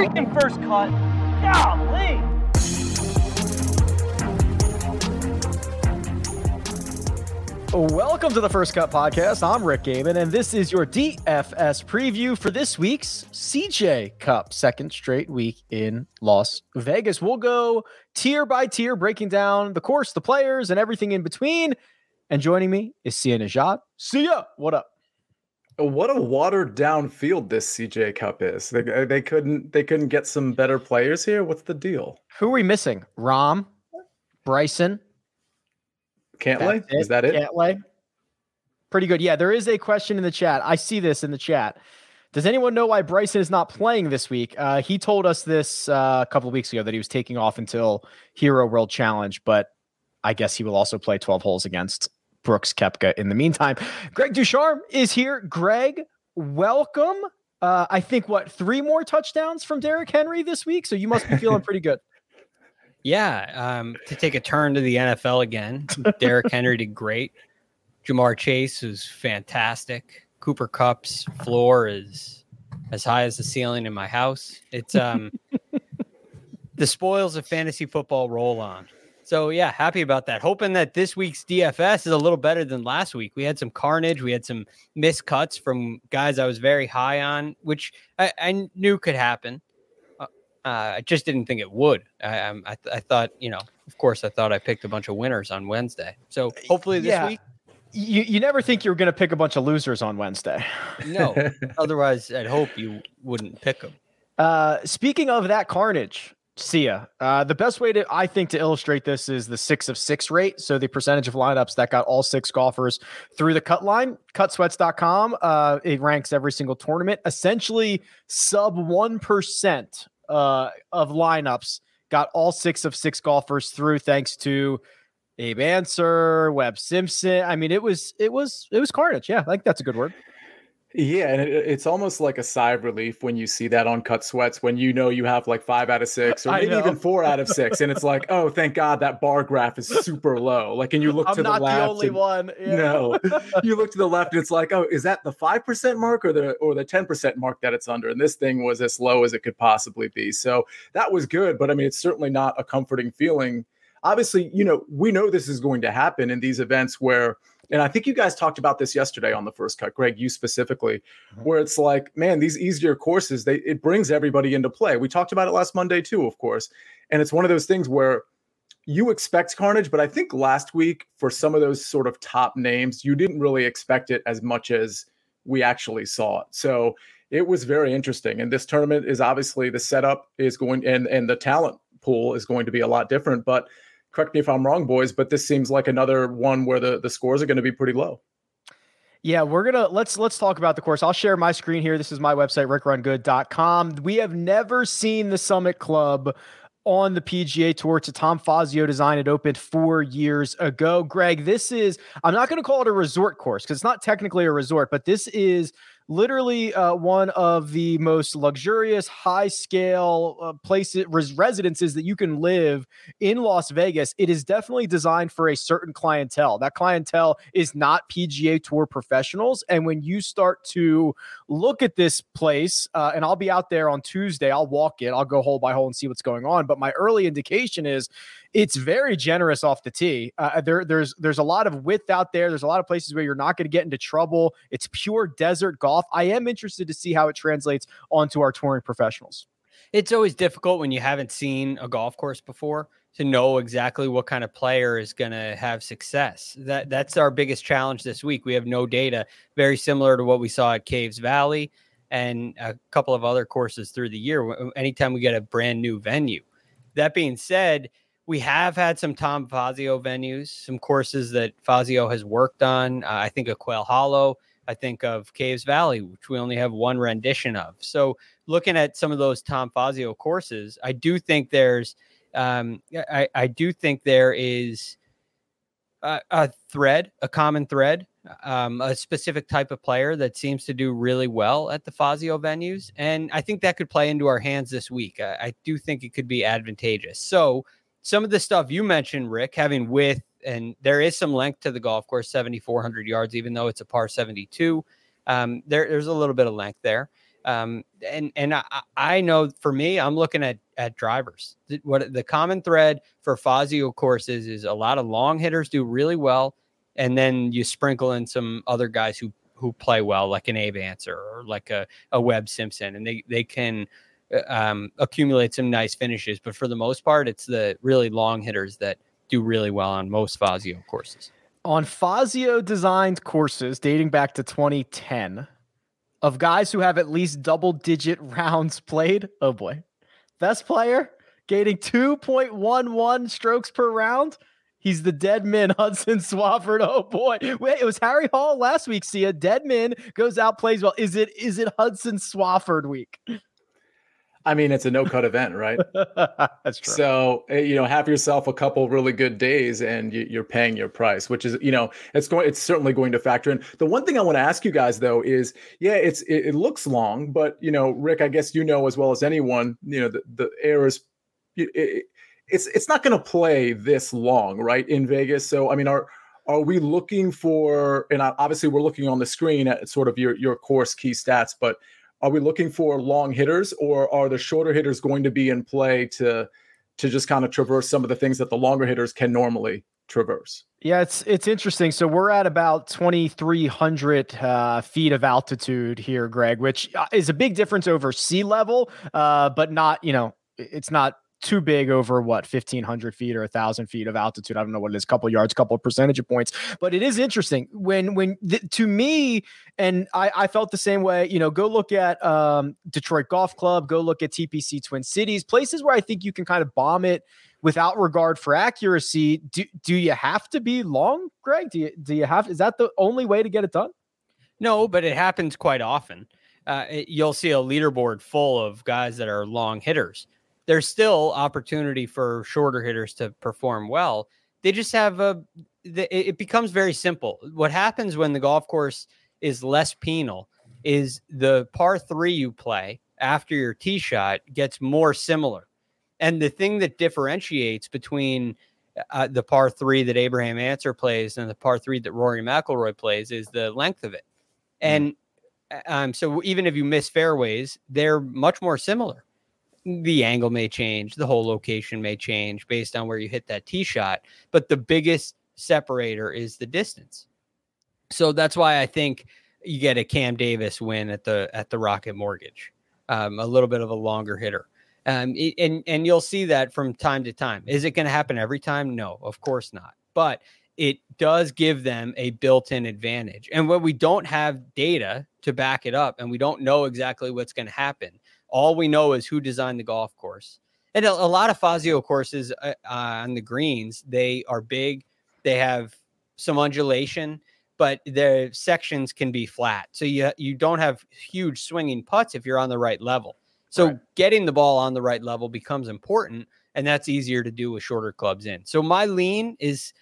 freaking first cut. Golly. Welcome to the First Cut Podcast. I'm Rick Gehman, and this is your DFS preview for this week's CJ Cup, second straight week in Las Vegas. We'll go tier by tier, breaking down the course, the players, and everything in between. And joining me is Sia Nejad. Sia, what up? What a watered down field this CJ Cup is. They, they couldn't they couldn't get some better players here. What's the deal? Who are we missing? Rahm, Bryson, Cantlay? Is that it? Cantlay. Pretty good. Yeah, there is a question in the chat. I see this in the chat. Does anyone know why Bryson is not playing this week? Uh, he told us this uh, a couple of weeks ago that he was taking off until Hero World Challenge, but I guess he will also play 12 holes against Brooks Koepka in the meantime. Greg DuCharme is here. Greg, welcome. Uh, I think what three more touchdowns from Derrick Henry this week, so you must be feeling pretty good. Yeah, um, to take a turn to the NFL again. Derrick Henry did great. Ja'Marr Chase was fantastic. Cooper Kupp's floor is as high as the ceiling in my house. It's um the spoils of fantasy football roll on. So yeah, happy about that. Hoping that this week's DFS is a little better than last week. We had some carnage. We had some miscuts from guys I was very high on, which I, I knew could happen. Uh, I just didn't think it would. I, I, I, thought, you know, of course, I thought I picked a bunch of winners on Wednesday. So hopefully this yeah. week. You, you never think you're going to pick a bunch of losers on Wednesday. No. Otherwise, I'd hope you wouldn't pick them. Uh, speaking of that carnage, Sia, uh, the best way to, I think, to illustrate this is the six of six rate. So the percentage of lineups that got all six golfers through the cut line, cutsweats.com. Uh, it ranks every single tournament, essentially sub 1% uh, of lineups got all six of six golfers through thanks to Abe Ancer, Webb Simpson. I mean, it was it was it was carnage. Yeah, I think that's a good word. Yeah, and it, it's almost like a sigh of relief when you see that on cut sweats when you know you have like five out of six or maybe even four out of six, and it's like, oh, thank God that bar graph is super low. Like, and you look I'm to the left. I'm not the only and, one. Yeah. No, you look to the left, and it's like, oh, is that the five percent mark or the or the ten percent mark that it's under? And this thing was as low as it could possibly be. So that was good, but I mean, it's certainly not a comforting feeling. Obviously, you know, we know this is going to happen in these events where and I think you guys talked about this yesterday on the first cut, Greg, you specifically, mm-hmm. where it's like, man, these easier courses, they it brings everybody into play. We talked about it last Monday too, of course. And it's one of those things where you expect carnage, but I think last week for some of those sort of top names, you didn't really expect it as much as we actually saw it. So it was very interesting. And this tournament is obviously the setup is going and and the talent pool is going to be a lot different, but correct me if I'm wrong, boys, but this seems like another one where the, the scores are going to be pretty low. Yeah, we're gonna let's let's talk about the course. I'll share my screen here. This is my website, rickrungood.com. We have never seen the Summit Club on the PGA Tour. It's a Tom Fazio design. It opened four years ago. Greg, this is, I'm not going to call it a resort course because it's not technically a resort, but this is literally uh, one of the most luxurious, high scale uh, places, res- residences that you can live in Las Vegas. It is definitely designed for a certain clientele. That clientele is not PGA Tour professionals. And when you start to look at this place, uh, and I'll be out there on Tuesday, I'll walk it, I'll go hole by hole and see what's going on. But my early indication is it's very generous off the tee. Uh, there, there's there's a lot of width out there. There's a lot of places where you're not going to get into trouble. It's pure desert golf. I am interested to see how it translates onto our touring professionals. It's always difficult when you haven't seen a golf course before to know exactly what kind of player is going to have success. That that's our biggest challenge this week. We have no data, very similar to what we saw at Caves Valley and a couple of other courses through the year. Anytime we get a brand new venue. That being said, we have had some Tom Fazio venues, some courses that Fazio has worked on. Uh, I think of Quail Hollow. I think of Caves Valley, which we only have one rendition of. So, looking at some of those Tom Fazio courses, I do think there's, um, I, I do think there is a, a thread, a common thread, um, a specific type of player that seems to do really well at the Fazio venues, and I think that could play into our hands this week. I, I do think it could be advantageous. So some of the stuff you mentioned, Rick, having width and there is some length to the golf course, 7,400 yards, even though it's a par 72. Um, there, there's a little bit of length there. Um, and and I, I know for me, I'm looking at at drivers. What the common thread for Fazio courses is a lot of long hitters do really well, and then you sprinkle in some other guys who who play well, like an Abe Ancer or like a, a Webb Simpson, and they they can um, accumulate some nice finishes. But for the most part, it's the really long hitters that do really well on most Fazio courses. On Fazio designed courses dating back to 2010, of guys who have at least double digit rounds played, oh boy, best player gaining 2.11 strokes per round. He's the dead man, Hudson Swafford. Oh boy. Wait, it was Harry Hall last week. See a dead man goes out, plays well. Is it is it Hudson Swafford week? I mean, it's a no cut event, right? That's true. So eh, you know, have yourself a couple really good days, and you, are paying your price, which is you know, it's going, it's certainly going to factor in. The one thing I want to ask you guys though is, yeah, it's it, it, looks long, but you know, Rick, I guess you know as well as anyone, you know, the, the air is. It, it's it's not going to play this long, right, in Vegas. So I mean, are are we looking for? And obviously, we're looking on the screen at sort of your your course key stats, but are we looking for long hitters, or are the shorter hitters going to be in play to to just kind of traverse some of the things that the longer hitters can normally traverse? Yeah, it's it's interesting. So we're at about 2,300 uh, feet of altitude here, Greg, which uh, is a big difference over sea level, uh, but not you know it's not too big over what 1500 feet or a thousand feet of altitude. I don't know what it is, a couple yards, couple percentage points, but it is interesting when, when th- to me, and I, I felt the same way, you know, go look at um, Detroit golf club, go look at TPC twin cities, places where I think you can kind of bomb it without regard for accuracy. Do, do you have to be long, Greg? Do you, do you have, is that the only way to get it done? No, but it happens quite often. Uh, it, you'll see a leaderboard full of guys that are long hitters there's still opportunity for shorter hitters to perform well. They just have a, it becomes very simple. What happens when the golf course is less penal is the par three you play after your tee shot gets more similar. And the thing that differentiates between uh, the par three that Abraham Ancer plays and the par three that Rory McIlroy plays is the length of it. Mm. And um, so even if you miss fairways, they're much more similar the angle may change, the whole location may change based on where you hit that tee shot, but the biggest separator is the distance. So that's why I think you get a Cam Davis win at the at the Rocket Mortgage, um, a little bit of a longer hitter, um, and and you'll see that from time to time. Is it going to happen every time? No, of course not. But it does give them a built-in advantage. And when we don't have data to back it up, and we don't know exactly what's going to happen, all we know is who designed the golf course. And a, a lot of Fazio courses uh, uh, on the greens, they are big, they have some undulation, but the sections can be flat. So you you don't have huge swinging putts if you're on the right level. So right. getting the ball on the right level becomes important, and that's easier to do with shorter clubs in. So my lean is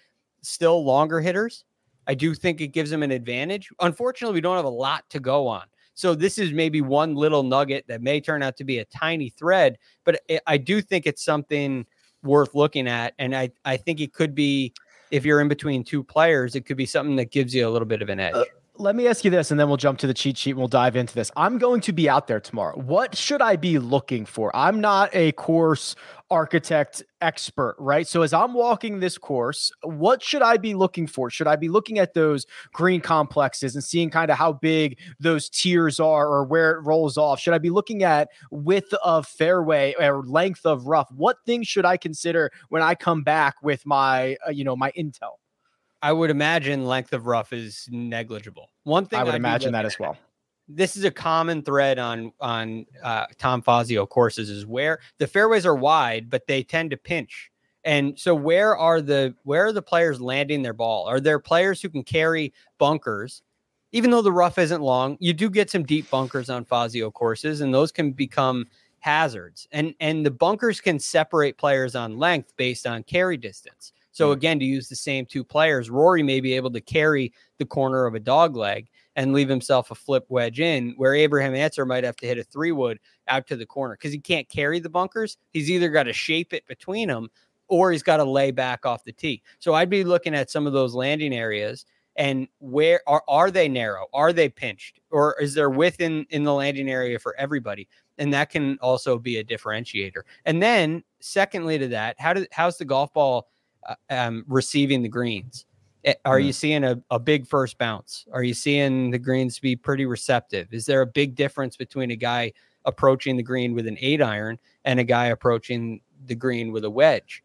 still longer hitters. I do think it gives them an advantage. Unfortunately, we don't have a lot to go on. So this is maybe one little nugget that may turn out to be a tiny thread, but I do think it's something worth looking at. And I, I think it could be, if you're in between two players, it could be something that gives you a little bit of an edge. Uh, let me ask you this, and then we'll jump to the cheat sheet and we'll dive into this. I'm going to be out there tomorrow. What should I be looking for? I'm not a course architect expert, right? So as I'm walking this course, what should I be looking for? Should I be looking at those green complexes and seeing kind of how big those tiers are or where it rolls off? Should I be looking at width of fairway or length of rough? What things should I consider when I come back with my, uh, you know, my intel? I would imagine length of rough is negligible. One thing I would I'd imagine that as well. This is a common thread on on uh, Tom Fazio courses is where the fairways are wide, but they tend to pinch. And so, where are the where are the players landing their ball? Are there players who can carry bunkers? Even though the rough isn't long, you do get some deep bunkers on Fazio courses, and those can become hazards. And and the bunkers can separate players on length based on carry distance. So mm. again, to use the same two players, Rory may be able to carry the corner of a dog leg and leave himself a flip wedge in, where Abraham Ancer might have to hit a three wood out to the corner because he can't carry the bunkers. He's either got to shape it between them or he's got to lay back off the tee. So I'd be looking at some of those landing areas and where are are they narrow? Are they pinched, or is there within in the landing area for everybody? And that can also be a differentiator. And then, secondly to that, how do how's the golf ball um, receiving the greens? Eh, Are you seeing a, a big first bounce? Are you seeing the greens be pretty receptive? Is there a big difference between a guy approaching the green with an eight iron and a guy approaching the green with a wedge?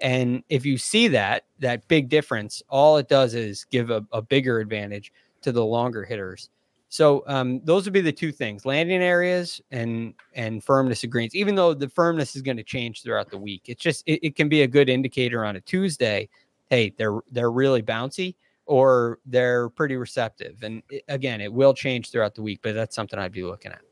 And if you see that, that big difference, all it does is give a, a bigger advantage to the longer hitters. So um, those would be the two things: landing areas and and firmness of greens. Even though the firmness is going to change throughout the week, it's just it, it can be a good indicator on a Tuesday. Hey, they're they're really bouncy or they're pretty receptive. And it, again, it will change throughout the week, but that's something I'd be looking at.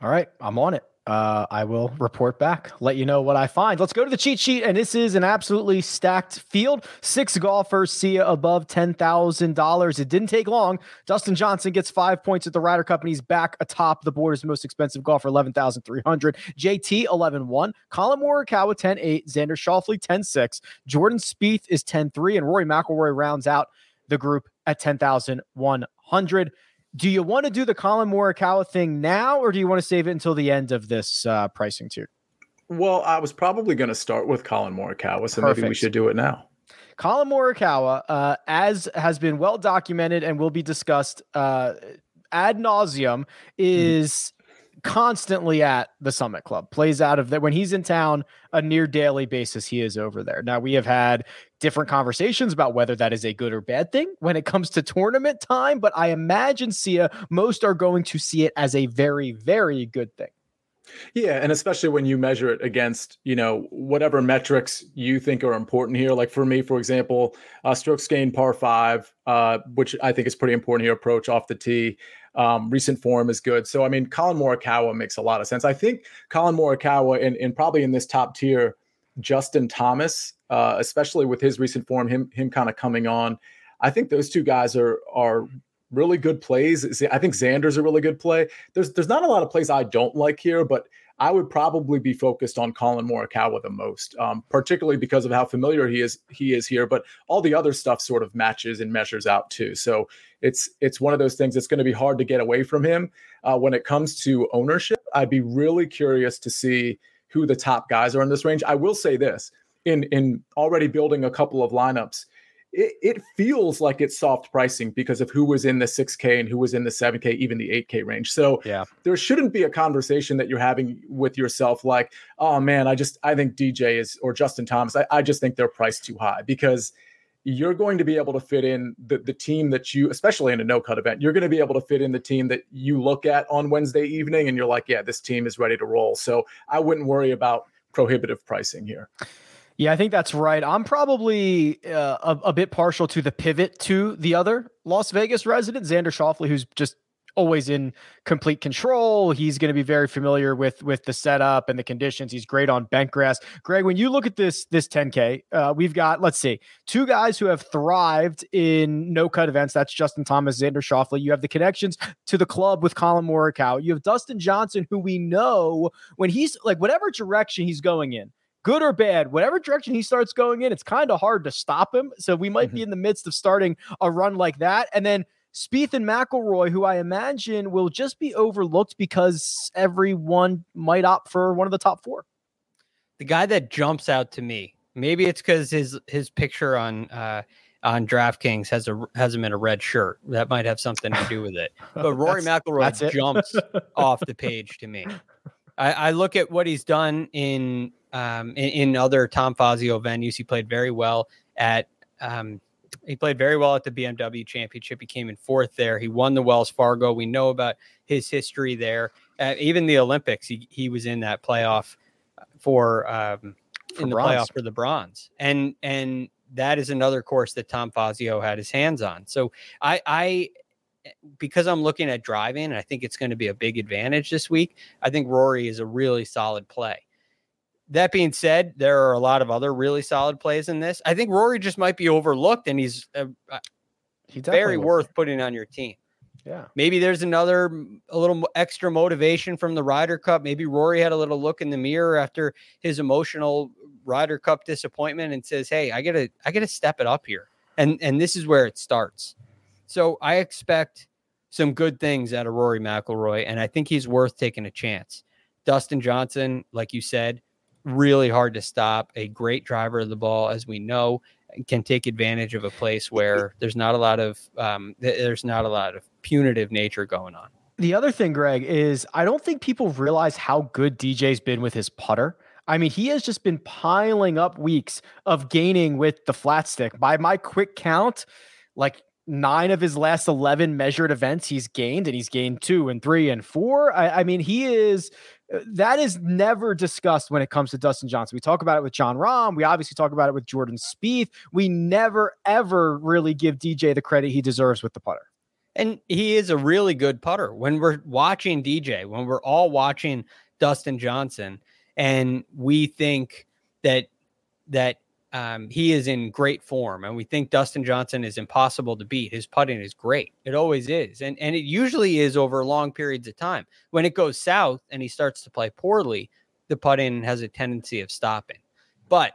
All right, I'm on it. Uh, I will report back, let you know what I find. Let's go to the cheat sheet, and this is an absolutely stacked field. Six golfers see above ten thousand dollars. It didn't take long. Dustin Johnson gets five points at the Ryder Cup, and he's back atop the board as the most expensive golfer, eleven thousand three hundred. JT 11-1, Collin Morikawa 10-8, Xander Schauffele 10-6, Jordan Spieth is 10-3, and Rory McIlroy rounds out the group at ten thousand one hundred do you want to do the Collin Morikawa thing now, or do you want to save it until the end of this uh, pricing tier? Well, I was probably going to start with Collin Morikawa, so Perfect. maybe we should do it now. Collin Morikawa, uh, as has been well documented and will be discussed uh, ad nauseum, is constantly at the Summit Club. Plays out of that when he's in town, a near daily basis. He is over there. Now we have had different conversations about whether that is a good or bad thing when it comes to tournament time, but I imagine Sia most are going to see it as a very, very good thing. Yeah, and especially when you measure it against, you know, whatever metrics you think are important here. Like for me, for example, uh, strokes gained par five, uh, which I think is pretty important here. Approach off the tee, um, recent form is good. So I mean, Collin Morikawa makes a lot of sense. I think Collin Morikawa, and, and probably in this top tier, Justin Thomas, uh, especially with his recent form, him him kind of coming on. I think those two guys are are really good plays. I think Xander's a really good play. There's there's not a lot of plays I don't like here, but I would probably be focused on Collin Morikawa the most, um, particularly because of how familiar he is he is here. But all the other stuff sort of matches and measures out too. So it's it's one of those things that's going to be hard to get away from him uh, when it comes to ownership. I'd be really curious to see who the top guys are in this range. I will say this in in already building a couple of lineups it, it feels like it's soft pricing because of who was in the 6K and who was in the 7K, even the 8K range. So yeah, there shouldn't be a conversation that you're having with yourself like, oh man, I just I think DJ is or Justin Thomas, I, I just think they're priced too high because you're going to be able to fit in the, the team that you, especially in a no cut event, you're going to be able to fit in the team that you look at on Wednesday evening and you're like, yeah, this team is ready to roll. So I wouldn't worry about prohibitive pricing here. Yeah, I think that's right. I'm probably uh, a, a, bit partial to the pivot to the other Las Vegas resident, Xander Schauffele, who's just always in complete control. He's going to be very familiar with with the setup and the conditions. He's great on bent grass. Greg, when you look at this this 10K, uh, we've got let's see, two guys who have thrived in no cut events. That's Justin Thomas, Xander Schauffele. You have the connections to the club with Collin Morikawa. You have Dustin Johnson, who we know when he's like whatever direction he's going in good or bad, whatever direction he starts going in, it's kind of hard to stop him. So we might mm-hmm. be in the midst of starting a run like that. And then Spieth and McIlroy, who I imagine will just be overlooked because everyone might opt for one of the top four. The guy that jumps out to me, maybe it's because his his picture on uh, on DraftKings has a has him in a red shirt. That might have something to do with it. But Rory McIlroy jumps off the page to me. I, I, look at what he's done in um, in, in, other Tom Fazio venues. He played very well at. Um, he played very well at the BMW Championship. He came in fourth there. He won the Wells Fargo. We know about his history there. Uh, even the Olympics, he he was in that playoff for, um, for in the bronze. playoff for the bronze. And and that is another course that Tom Fazio had his hands on. So I I because I'm looking at driving, and I think it's going to be a big advantage this week. I think Rory is a really solid play. That being said, there are a lot of other really solid plays in this. I think Rory just might be overlooked, and he's, uh, uh he's very worth putting on your team. Yeah. Maybe there's another a little extra motivation from the Ryder Cup. Maybe Rory had a little look in the mirror after his emotional Ryder Cup disappointment and says, "Hey, I got to I got to step it up here." And and this is where it starts. So I expect some good things out of Rory McIlroy, and I think he's worth taking a chance. Dustin Johnson, like you said, really hard to stop. A great driver of the ball, as we know, can take advantage of a place where there's not a lot of um, there's not a lot of punitive nature going on. The other thing, Greg, is I don't think people realize how good DJ's been with his putter. I mean, he has just been piling up weeks of gaining with the flat stick. By my quick count, like nine of his last 11 measured events, he's gained, and he's gained two and three and four. I, I mean, he is uh, that is never discussed when it comes to Dustin Johnson. We talk about it with Jon Rahm. We obviously talk about it with Jordan Spieth. We never, ever really give DJ the credit he deserves with the putter. And he is a really good putter. When we're watching DJ, when we're all watching Dustin Johnson, and we think that that um, he is in great form, and we think Dustin Johnson is impossible to beat. His putting is great; it always is, and and it usually is over long periods of time. When it goes south and he starts to play poorly, the putting has a tendency of stopping. But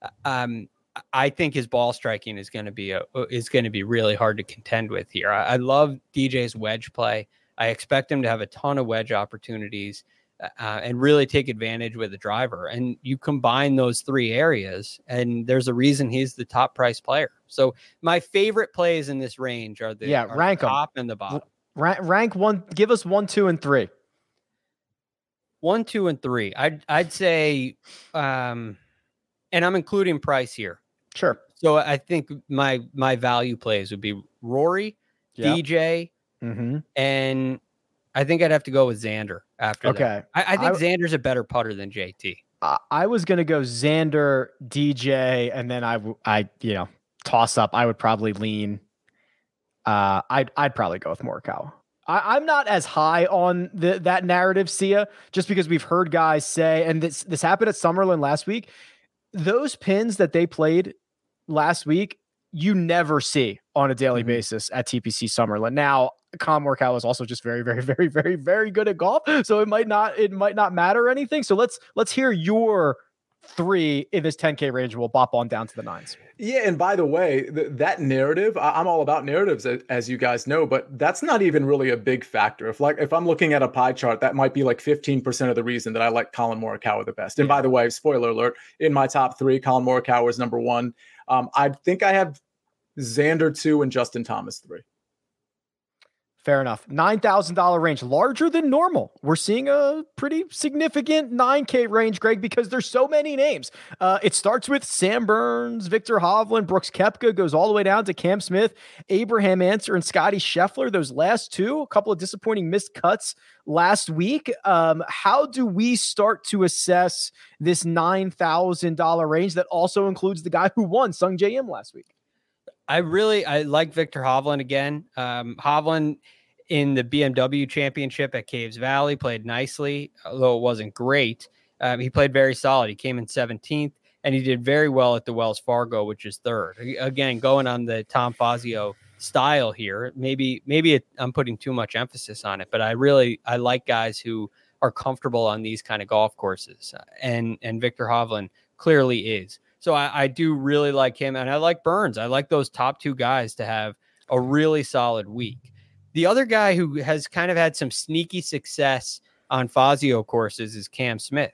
uh, um, I think his ball striking is going to be a uh, is going to be really hard to contend with here. I, I love DJ's wedge play. I expect him to have a ton of wedge opportunities. Uh, uh, and really take advantage with the driver. And you combine those three areas, and there's a reason he's the top price player. So my favorite plays in this range are the yeah are rank the top them. and the bottom. Rank, rank one. Give us one, two, and three. One, two, and three. I'd I'd say, um, and I'm including price here. Sure. So I think my my value plays would be Rory. DJ, mm-hmm. and I think I'd have to go with Xander after okay. I, I think I, Xander's a better putter than JT. I, I was gonna go Xander, DJ, and then I I you know toss up. I would probably lean. Uh, I'd I'd probably go with Morikawa. I, am not as high on the, that narrative, Sia, just because we've heard guys say, and this this happened at Summerlin last week. Those pins that they played last week, you never see on a daily mm-hmm. basis at TPC Summerlin. Now, Collin Morikawa is also just very, very, very, very, very good at golf. So it might not it might not matter anything. So let's let's hear your three in this 10k range. We'll bop on down to the nines. Yeah, and by the way, th- that narrative, I- am all about narratives, as, as you guys know, but that's not even really a big factor. If like if I'm looking at a pie chart, that might be like 15% of the reason that I like Collin Morikawa the best. And yeah. by the way, spoiler alert, in my top three, Collin Morikawa is number one. Um, I think I have Xander two and Justin Thomas three. Fair enough. $9,000 range, larger than normal. We're seeing a pretty significant 9K range, Greg, because there's so many names. Uh, it starts with Sam Burns, Viktor Hovland, Brooks Koepka, goes all the way down to Cam Smith, Abraham Ancer, and Scottie Scheffler. Those last two, a couple of disappointing missed cuts last week. Um, how do we start to assess this $9,000 range that also includes the guy who won Sungjae Im last week? I really I like Viktor Hovland again. Um, Hovland in the BMW Championship at Caves Valley played nicely, although it wasn't great. Um, he played very solid. He came in 17th, and he did very well at the Wells Fargo, which is third. Again, going on the Tom Fazio style here. Maybe maybe it, I'm putting too much emphasis on it, but I really I like guys who are comfortable on these kind of golf courses, and and Viktor Hovland clearly is. So I, I do really like him, and I like Burns. I like those top two guys to have a really solid week. The other guy who has kind of had some sneaky success on Fazio courses is Cam Smith.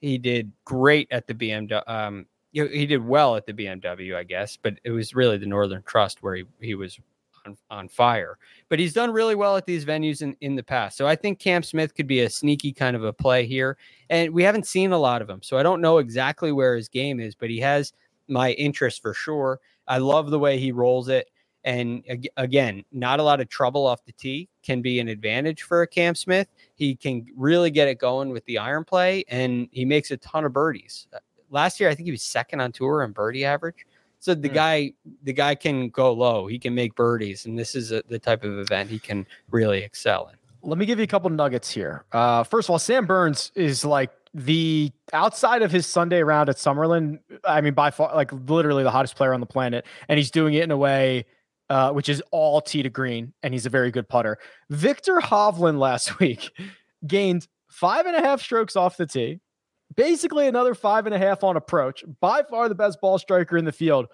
He did great at the BMW. Um, he did well at the BMW, I guess, but it was really the Northern Trust where he, he was on, on fire. But he's done really well at these venues in, in the past. So I think Cam Smith could be a sneaky kind of a play here. And we haven't seen a lot of him. So I don't know exactly where his game is, but he has my interest for sure. I love the way he rolls it. And again, not a lot of trouble off the tee can be an advantage for a Cam Smith. He can really get it going with the iron play, and he makes a ton of birdies. Uh, last year, I think he was second on tour in birdie average. So the mm. guy, the guy can go low. He can make birdies, and this is a, the type of event he can really excel in. Let me give you a couple nuggets here. Uh, first of all, Sam Burns is like the outside of his Sunday round at Summerlin. I mean, by far, like literally the hottest player on the planet, and he's doing it in a way uh, which is all tee to green, and he's a very good putter. Viktor Hovland last week gained five and a half strokes off the tee, basically another five and a half on approach. By far the best ball striker in the field.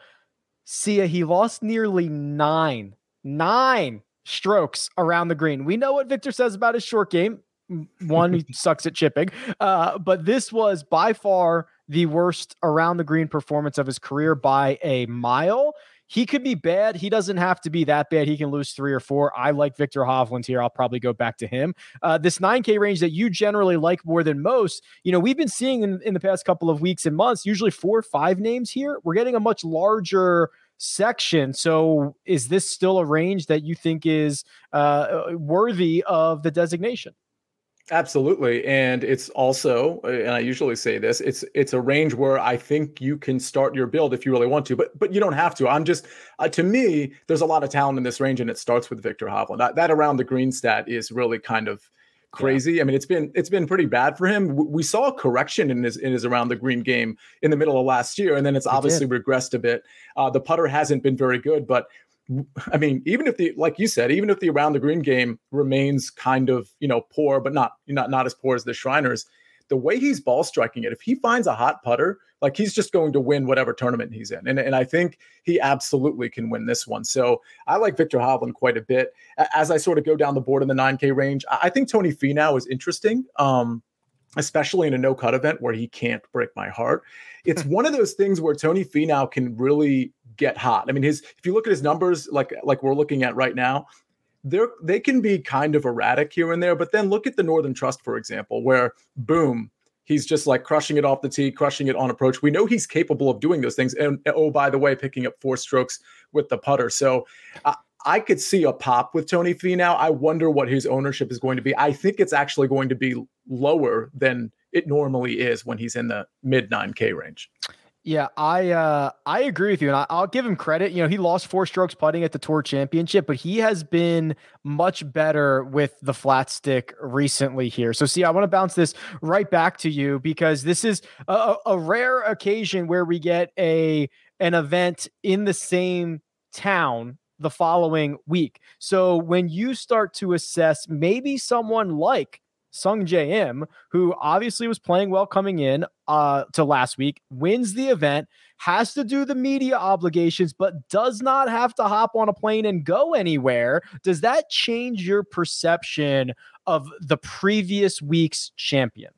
Sia, he lost nearly nine nine strokes around the green. We know what Viktor says about his short game. One, he sucks at chipping. Uh, but this was by far the worst around the green performance of his career by a mile. He could be bad. He doesn't have to be that bad. He can lose three or four. I like Viktor Hovland here. I'll probably go back to him. Uh, this 9K range that you generally like more than most, you know, we've been seeing in, in the past couple of weeks and months, usually four or five names here. We're getting a much larger section. So is this still a range that you think is uh, worthy of the designation? Absolutely, and it's also, uh, and I usually say this, it's it's a range where I think you can start your build if you really want to, but but you don't have to. I'm just, uh, to me, there's a lot of talent in this range, and it starts with Viktor Hovland. That, that around the green stat is really kind of crazy. Yeah. I mean, it's been it's been pretty bad for him. We saw a correction in his in his around the green game in the middle of last year, and then it's obviously regressed a bit. Uh, the putter hasn't been very good, but I mean, even if the like you said, even if the around the green game remains kind of you know poor, but not not not as poor as the Shriners, the way he's ball striking it, if he finds a hot putter, like he's just going to win whatever tournament he's in, and and I think he absolutely can win this one. So I like Viktor Hovland quite a bit. As I sort of go down the board in the 9K range, I think Tony Finau is interesting. Um, especially in a no cut event where he can't break my heart. It's one of those things where Tony Finau can really get hot. I mean, his if you look at his numbers, like like we're looking at right now, they're they can be kind of erratic here and there. But then look at the Northern Trust, for example, where boom, he's just like crushing it off the tee, crushing it on approach. We know he's capable of doing those things. And oh, by the way, picking up four strokes with the putter. So uh, I could see a pop with Tony Finau. I wonder what his ownership is going to be. I think it's actually going to be lower than it normally is when he's in the mid 9K range. Yeah, I uh, I agree with you, and I, will give him credit. You know, he lost four strokes putting at the Tour Championship, but he has been much better with the flat stick recently here. So, Sia, I want to bounce this right back to you because this is a, a rare occasion where we get a an event in the same town the following week. So, when you start to assess maybe someone like Sungjae Im, who obviously was playing well coming in uh, to last week, wins the event, has to do the media obligations, but does not have to hop on a plane and go anywhere. Does that change your perception of the previous week's champion?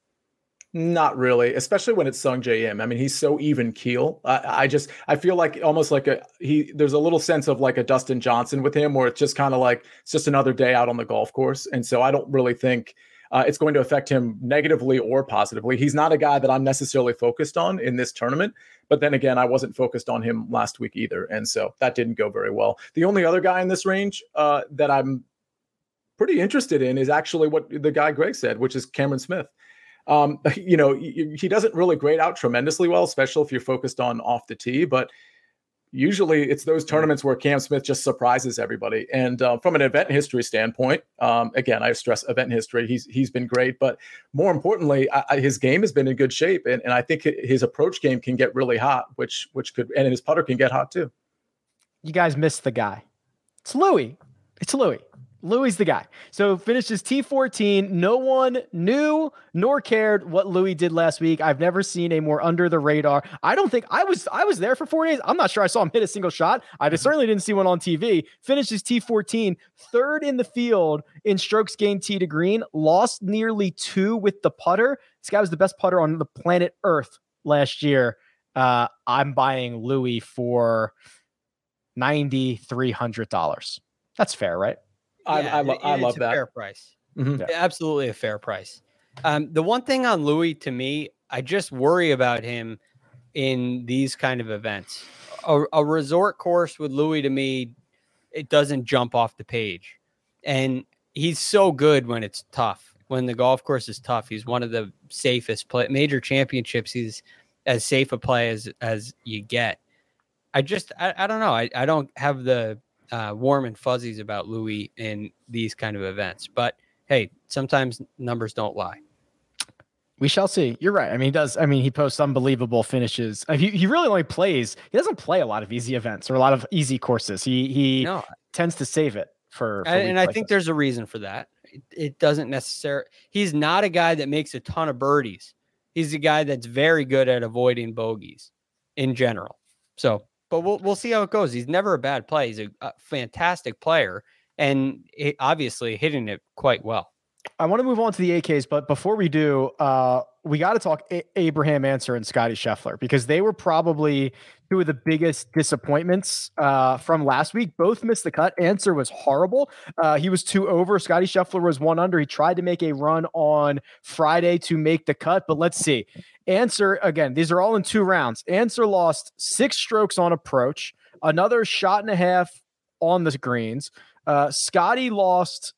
Not really, especially when it's Im. I mean, he's so even keel. I, I, just I feel like almost like a he. There's a little sense of like a Dustin Johnson with him, where it's just kind of like it's just another day out on the golf course. And so I don't really think uh, it's going to affect him negatively or positively. He's not a guy that I'm necessarily focused on in this tournament. But then again, I wasn't focused on him last week either. And so that didn't go very well. The only other guy in this range uh, that I'm pretty interested in is actually what the guy Greg said, which is Cameron Smith. Um, you know, he doesn't really grade out tremendously well, especially if you're focused on off the tee, but usually it's those tournaments where Cam Smith just surprises everybody. And uh, from an event history standpoint, um, again, I stress event history. He's he's been great, but more importantly, I, I, his game has been in good shape, and, and I think his approach game can get really hot, which which could and his putter can get hot too. You guys missed the guy. It's Louis. It's Louis. Louis the guy. So finishes T14. No one knew nor cared what Louis did last week. I've never seen a more under the radar. I don't think I was I was there for four days. I'm not sure I saw him hit a single shot. I certainly didn't see one on TV. Finishes T14, third in the field in strokes gained tee to green. Lost nearly two with the putter. This guy was the best putter on the planet Earth last year. Uh, I'm buying Louis for ninety three hundred dollars. That's fair, right? I, yeah, I, lo- I love that. Fair price. Mm-hmm. Yeah. Absolutely a fair price. Um, the one thing on Louis to me, I just worry about him in these kind of events. A, a resort course with Louis to me, it doesn't jump off the page. And he's so good when it's tough. When the golf course is tough, he's one of the safest play major championships. He's as safe a play as as you get. I just I, I don't know. I, I don't have the uh, warm and fuzzies about Louis in these kind of events. But hey, sometimes numbers don't lie. We shall see. You're right. I mean, he does. I mean, he posts unbelievable finishes. Uh, he, he really only plays. He doesn't play a lot of easy events or a lot of easy courses. He he no. tends to save it for. for and, and I think this. there's a reason for that. It, it doesn't necessarily. He's not a guy that makes a ton of birdies. He's a guy that's very good at avoiding bogeys in general. So but we'll we'll see how it goes. He's never a bad play. He's a, a fantastic player, and it, obviously hitting it quite well. I want to move on to the 8Ks, but before we do, uh, we got to talk a- Abraham Ancer and Scottie Scheffler because they were probably two of the biggest disappointments uh, from last week. Both missed the cut. Ancer was horrible. Uh, he was two over. Scottie Scheffler was one under. He tried to make a run on Friday to make the cut, but let's see. Ancer, again. These are all in two rounds. Ancer lost six strokes on approach, another shot and a half on the greens. Uh, Scottie lost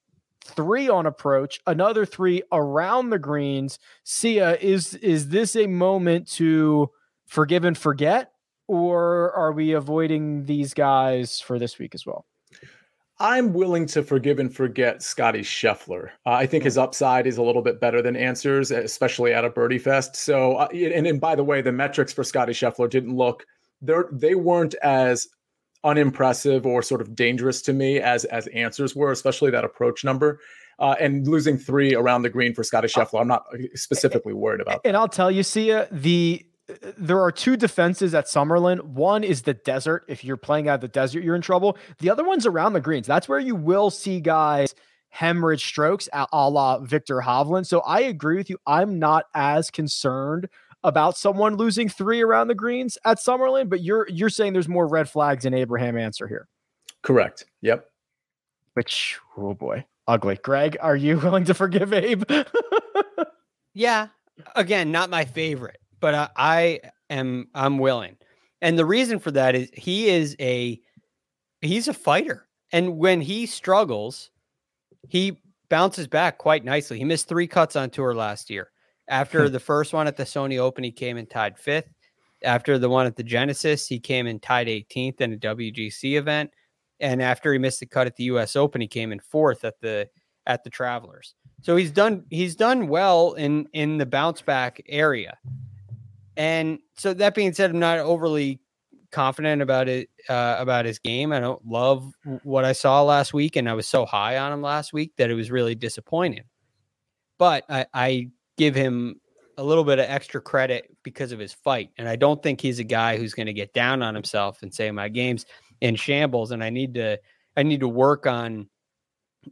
three on approach, another three around the greens. Sia, is is this a moment to forgive and forget, or are we avoiding these guys for this week as well? I'm willing to forgive and forget Scottie Scheffler. Uh, I think his hmm. upside is a little bit better than Ancer's, especially at a birdie fest. So, uh, and, and by the way, the metrics for Scottie Scheffler didn't look they they weren't as unimpressive or sort of dangerous to me as as Ancer's were, especially that approach number. Uh, and losing three around the green for Scottie uh, Scheffler, I'm not specifically worried about. And I'll tell you, Sia, the there are two defenses at Summerlin. One is the desert. If you're playing out of the desert, you're in trouble. The other one's around the greens. That's where you will see guys hemorrhage strokes a, a la Viktor Hovland. So I agree with you. I'm not as concerned about someone losing three around the greens at Summerlin, but you're you're saying there's more red flags in Abraham Ancer here. Correct. Yep. Which oh boy, ugly. Greg, are you willing to forgive Abe? yeah. Again, not my favorite but I, I am I'm willing. And the reason for that is he is a he's a fighter. And when he struggles, he bounces back quite nicely. He missed three cuts on tour last year. After hmm. the first one at the Sony Open, he came and tied fifth. After the one at the Genesis, he came and tied 18th in a WGC event. And after he missed the cut at the US Open, he came in fourth at the at the Travelers. So he's done he's done well in in the bounce back area. And so that being said, I'm not overly confident about it uh, about his game. I don't love what I saw last week, and I was so high on him last week that it was really disappointing. But I, I give him a little bit of extra credit because of his fight, and I don't think he's a guy who's going to get down on himself and say my game's in shambles, and I need to I need to work on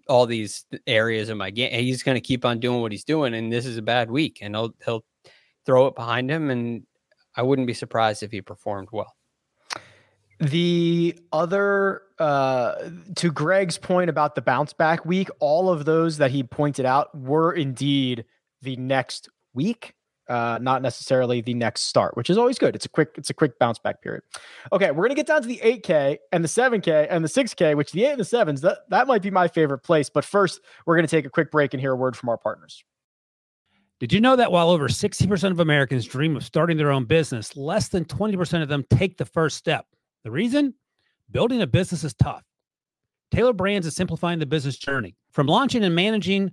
all these areas of my game. He's going to keep on doing what he's doing, and this is a bad week, and he'll he'll throw it behind him, and I wouldn't be surprised if he performed well. The other, uh, to Greg's point about the bounce back week, all of those that he pointed out were indeed the next week, uh, not necessarily the next start, which is always good. It's a quick, it's a quick bounce back period. Okay, we're gonna get down to the 8K and the 7K and the 6K, which the eight and the sevens that that might be my favorite place. But first, we're gonna take a quick break and hear a word from our partners. Did you know that while over 60% of Americans dream of starting their own business, less than 20% of them take the first step? The reason? Building a business is tough. Tailor Brands is simplifying the business journey. From launching and managing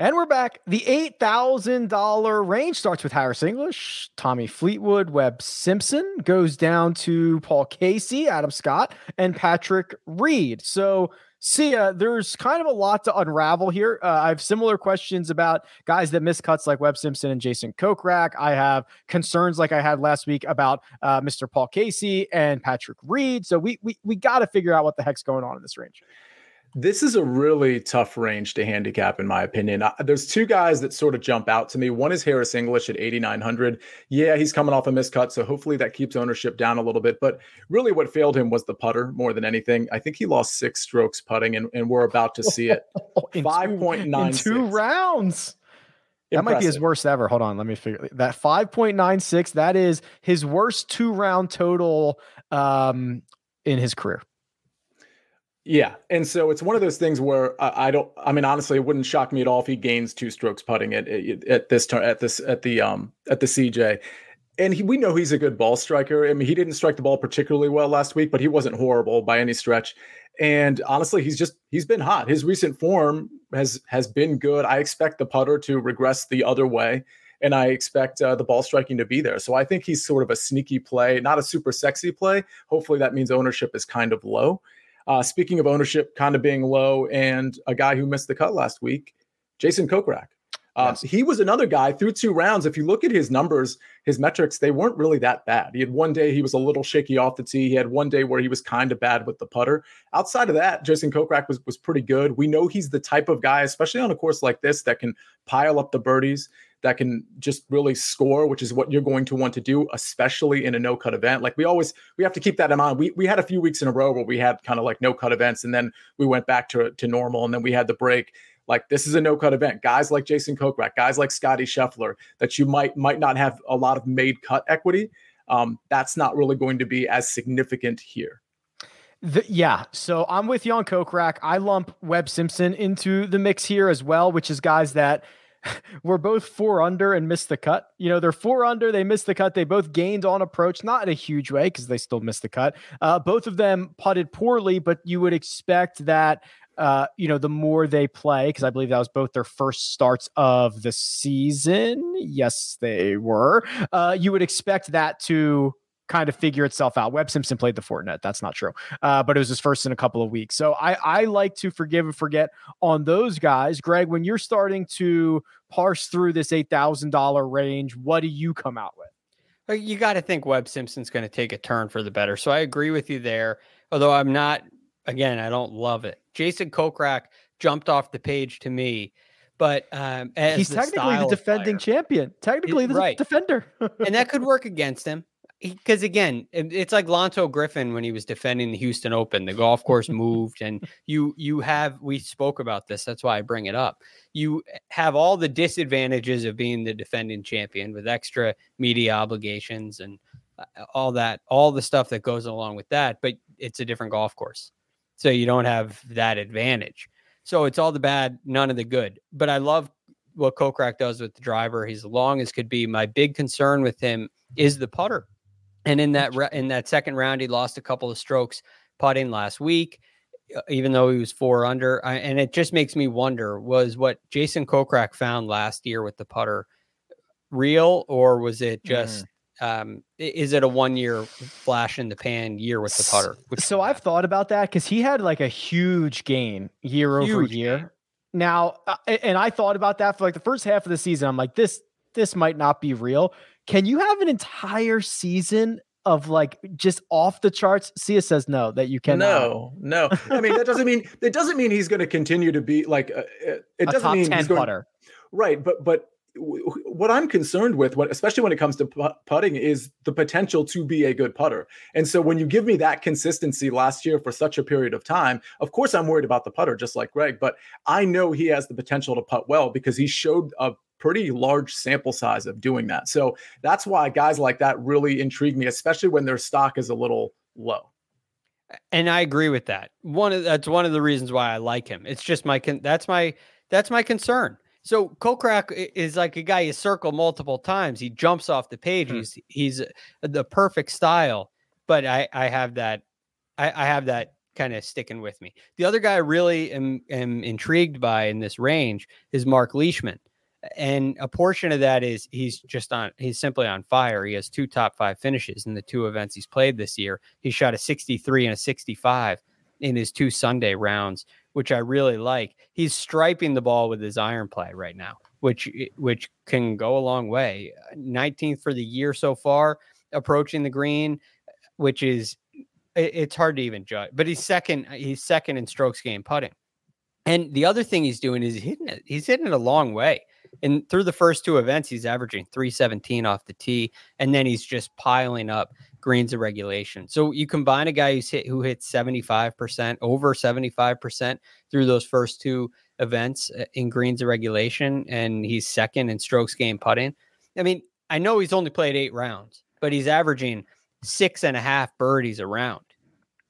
And we're back. The $8,000 range starts with Harris English, Tommy Fleetwood, Webb Simpson, goes down to Paul Casey, Adam Scott, and Patrick Reed. So, Sia, there's kind of a lot to unravel here. Uh, I have similar questions about guys that miss cuts like Webb Simpson and Jason Kokrak. I have concerns like I had last week about uh, Mr. Paul Casey and Patrick Reed. So we we we got to figure out what the heck's going on in this range. This is a really tough range to handicap, in my opinion. Uh, there's two guys that sort of jump out to me. One is Harris English at 8,900. Yeah, he's coming off a miscut, so hopefully that keeps ownership down a little bit. But really, what failed him was the putter more than anything. I think he lost six strokes putting, and, and we're about to see it. 5.9. two rounds. That might be his worst ever. Hold on, let me figure that 5.96. That is his worst two round total um, in his career. Yeah, and so it's one of those things where I, I, don't. I mean, honestly, it wouldn't shock me at all if he gains two strokes putting at at this turn at this at the um at the CJ. And he, we know he's a good ball striker. I mean, he didn't strike the ball particularly well last week, but he wasn't horrible by any stretch. And honestly, he's just he's been hot. His recent form has has been good. I expect the putter to regress the other way, and I expect uh, the ball striking to be there. So I think he's sort of a sneaky play, not a super sexy play. Hopefully, that means ownership is kind of low. Uh, speaking of ownership kind of being low, and a guy who missed the cut last week, Jason Kokrak. Uh, yes. He was another guy through two rounds. If you look at his numbers, his metrics, they weren't really that bad. He had one day he was a little shaky off the tee. He had one day where he was kind of bad with the putter. Outside of that, Jason Kokrak was was pretty good. We know he's the type of guy, especially on a course like this, that can pile up the birdies that can just really score, which is what you're going to want to do, especially in a no cut event. Like we always, we have to keep that in mind. We, we had a few weeks in a row where we had kind of like no cut events and then we went back to, to normal and then we had the break. Like this is a no cut event. Guys like Jason Kokrak, guys like Scottie Scheffler, that you might might not have a lot of made cut equity. Um, that's not really going to be as significant here. The, yeah, so I'm with you on Kokrak. I lump Webb Simpson into the mix here as well, which is guys that were both four under and missed the cut. You know, they're four under, they missed the cut. They both gained on approach, not in a huge way because they still missed the cut. Uh, both of them putted poorly, but you would expect that. Uh, you know, the more they play, because I believe that was both their first starts of the season. Yes, they were. Uh, you would expect that to kind of figure itself out. Webb Simpson played the Fortinet. That's not true. Uh, but it was his first in a couple of weeks. So I, I like to forgive and forget on those guys. Greg, when you're starting to parse through this $8,000 range, what do you come out with? You got to think Webb Simpson's going to take a turn for the better. So I agree with you there. Although I'm not, again, I don't love it. Jason Kokrak jumped off the page to me but um, he's technically the defending player, champion, technically the right. defender, and that could work against him because again, it's like Lanto Griffin when he was defending the Houston Open. The golf course moved, and you you have we spoke about this. That's why I bring it up. You have all the disadvantages of being the defending champion with extra media obligations and uh, all that, all the stuff that goes along with that. But it's a different golf course, so you don't have that advantage. So it's all the bad, none of the good. But I love what Kokrak does with the driver. He's long as could be. My big concern with him is the putter and in that in that second round, he lost a couple of strokes putting last week, even though he was four under. and it just makes me wonder: was what Jason Kokrak found last year with the putter real, or was it just? Mm. Um, is it a one year flash in the pan year with the putter? So I've thought about that because he had like a huge gain year huge over year. Gain. Now, uh, and I thought about that for like the first half of the season. I'm like, this this might not be real. Can you have an entire season of like just off the charts? Sia says no, that you can. No, no. I mean, that doesn't mean it doesn't mean he's going to continue to be like. Uh, uh it doesn't mean he's going, putter. Right, but but what I'm concerned with, what especially when it comes to putting, is the potential to be a good putter. And so when you give me that consistency last year for such a period of time, of course I'm worried about the putter, just like Greg. But I know he has the potential to putt well because he showed a pretty large sample size of doing that. So that's why guys like that really intrigue me, especially when their stock is a little low. And I agree with that. One of that's one of the reasons why I like him. It's just my con- that's my that's my concern. So Kokrak is like a guy you circle multiple times. He jumps off the page. Mm-hmm. He's he's the perfect style. But I I have that I, I have that kind of sticking with me. The other guy I really am, am intrigued by in this range is Mark Leishman and a portion of that is he's just on he's simply on fire. He has two top five finishes in the two events he's played this year. He shot a 63 and a 65 in his two sunday rounds which i really like. He's striping the ball with his iron play right now which eh, which can go a long way. 19th for the year so far approaching the green which is it's hard to even judge but he's second eh, he's second in strokes game putting. And the other thing he's doing is hitting it he's hitting it a long way and through the first two events, he's averaging 317 off the tee, and then he's just piling up greens of regulation. So you combine a guy who's hit who hits 75%, over 75% through those first two events uh, in greens of regulation, and he's second in strokes gained putting. I mean, I know he's only played eight rounds, but he's averaging six and a half birdies a round.